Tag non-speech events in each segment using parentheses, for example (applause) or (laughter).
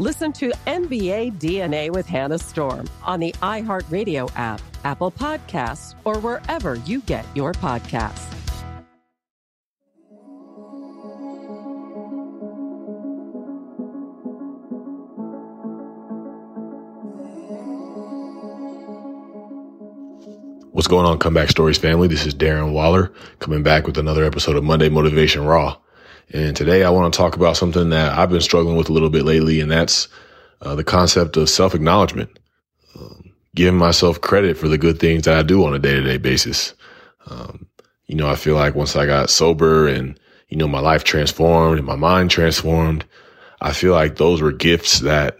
Listen to NBA DNA with Hannah Storm on the iHeartRadio app, Apple Podcasts, or wherever you get your podcasts. What's going on, Comeback Stories family? This is Darren Waller coming back with another episode of Monday Motivation Raw. And today I want to talk about something that I've been struggling with a little bit lately, and that's uh, the concept of self acknowledgement. Um, giving myself credit for the good things that I do on a day to day basis. Um, you know, I feel like once I got sober and, you know, my life transformed and my mind transformed, I feel like those were gifts that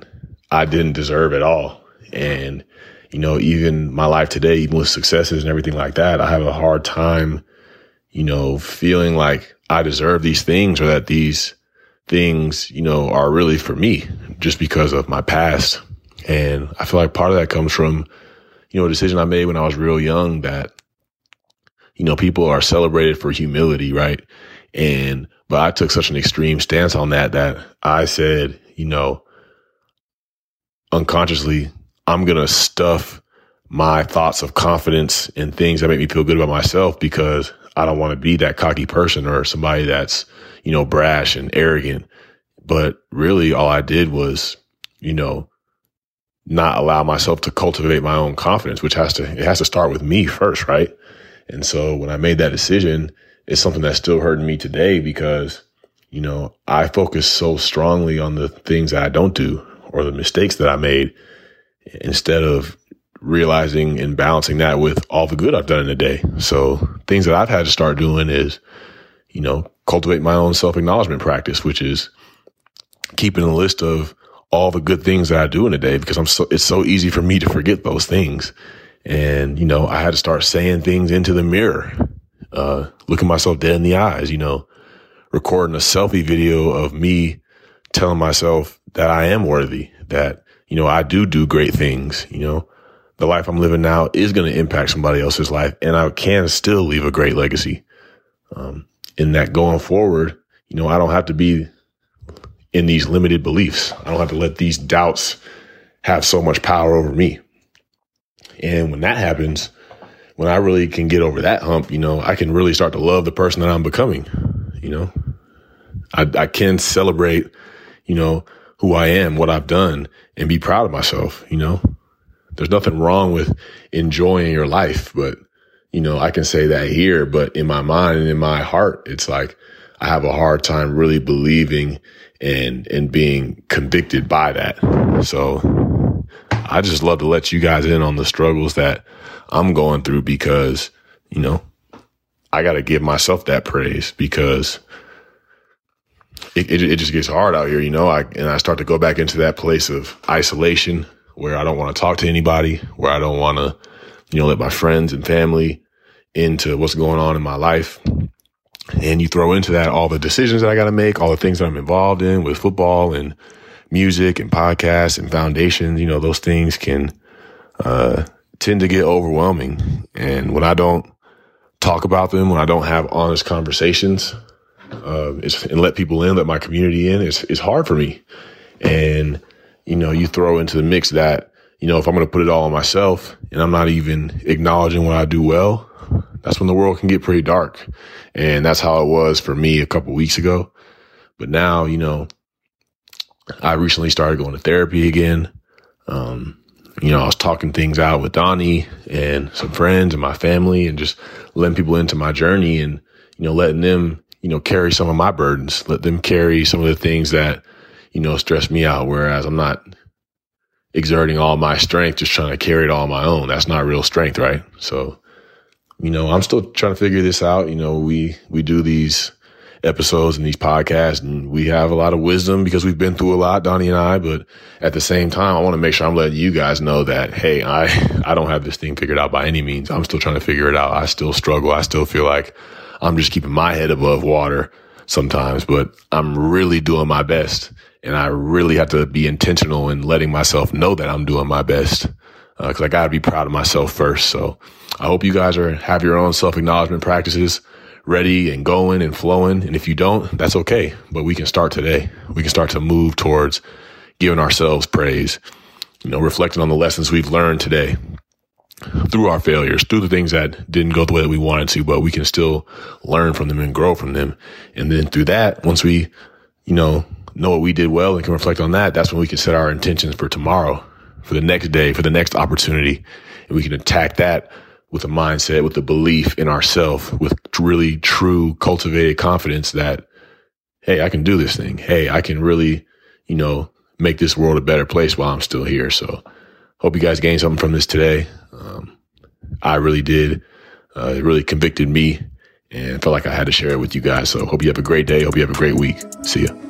I didn't deserve at all. And, you know, even my life today, even with successes and everything like that, I have a hard time, you know, feeling like I deserve these things or that these things, you know, are really for me just because of my past. And I feel like part of that comes from, you know, a decision I made when I was real young that, you know, people are celebrated for humility, right? And, but I took such an extreme stance on that that I said, you know, unconsciously, I'm going to stuff my thoughts of confidence and things that make me feel good about myself because I don't want to be that cocky person or somebody that's, you know, brash and arrogant. But really all I did was, you know, not allow myself to cultivate my own confidence, which has to, it has to start with me first, right? And so when I made that decision, it's something that's still hurting me today because, you know, I focus so strongly on the things that I don't do or the mistakes that I made instead of realizing and balancing that with all the good I've done in a day. So things that I've had to start doing is, you know, cultivate my own self acknowledgement practice, which is keeping a list of all the good things that I do in a day because I'm so, it's so easy for me to forget those things. And, you know, I had to start saying things into the mirror, uh, looking myself dead in the eyes, you know, recording a selfie video of me telling myself that I am worthy, that, you know, I do do great things, you know, the life I'm living now is going to impact somebody else's life and I can still leave a great legacy. Um, in that going forward, you know, I don't have to be in these limited beliefs. I don't have to let these doubts have so much power over me. And when that happens, when I really can get over that hump, you know, I can really start to love the person that I'm becoming. You know, I, I can celebrate, you know, who I am, what I've done and be proud of myself, you know, there's nothing wrong with enjoying your life, but you know, I can say that here, but in my mind and in my heart, it's like I have a hard time really believing and, and being convicted by that. So I just love to let you guys in on the struggles that I'm going through because, you know, I got to give myself that praise because it, it, it, just gets hard out here, you know, I, and I start to go back into that place of isolation where I don't want to talk to anybody, where I don't want to, you know, let my friends and family into what's going on in my life. And you throw into that all the decisions that I got to make, all the things that I'm involved in with football and music and podcasts and foundations. You know, those things can uh, tend to get overwhelming. And when I don't talk about them, when I don't have honest conversations, uh, and let people in, let my community in, it's, it's hard for me. And, you know, you throw into the mix that, you know, if I'm going to put it all on myself and I'm not even acknowledging what I do well, that's when the world can get pretty dark. And that's how it was for me a couple weeks ago. But now, you know, I recently started going to therapy again. Um, you know, I was talking things out with Donnie and some friends and my family and just letting people into my journey and, you know, letting them, you know, carry some of my burdens, let them carry some of the things that, you know, stress me out. Whereas I'm not exerting all my strength, just trying to carry it all on my own. That's not real strength, right? So, you know, I'm still trying to figure this out. You know, we, we do these episodes and these podcasts and we have a lot of wisdom because we've been through a lot, Donnie and I, but at the same time, I want to make sure I'm letting you guys know that, Hey, I, (laughs) I don't have this thing figured out by any means. I'm still trying to figure it out. I still struggle. I still feel like I'm just keeping my head above water sometimes, but I'm really doing my best. And I really have to be intentional in letting myself know that I'm doing my best. Uh, cause I gotta be proud of myself first. So I hope you guys are, have your own self acknowledgement practices ready and going and flowing. And if you don't, that's okay. But we can start today. We can start to move towards giving ourselves praise, you know, reflecting on the lessons we've learned today through our failures, through the things that didn't go the way that we wanted to, but we can still learn from them and grow from them. And then through that, once we, you know, know what we did well and can reflect on that, that's when we can set our intentions for tomorrow, for the next day, for the next opportunity. And we can attack that with a mindset, with a belief in ourself, with really true cultivated confidence that, Hey, I can do this thing. Hey, I can really, you know, make this world a better place while I'm still here. So hope you guys gained something from this today. Um, I really did. Uh, it really convicted me and felt like I had to share it with you guys. So hope you have a great day. Hope you have a great week. See ya.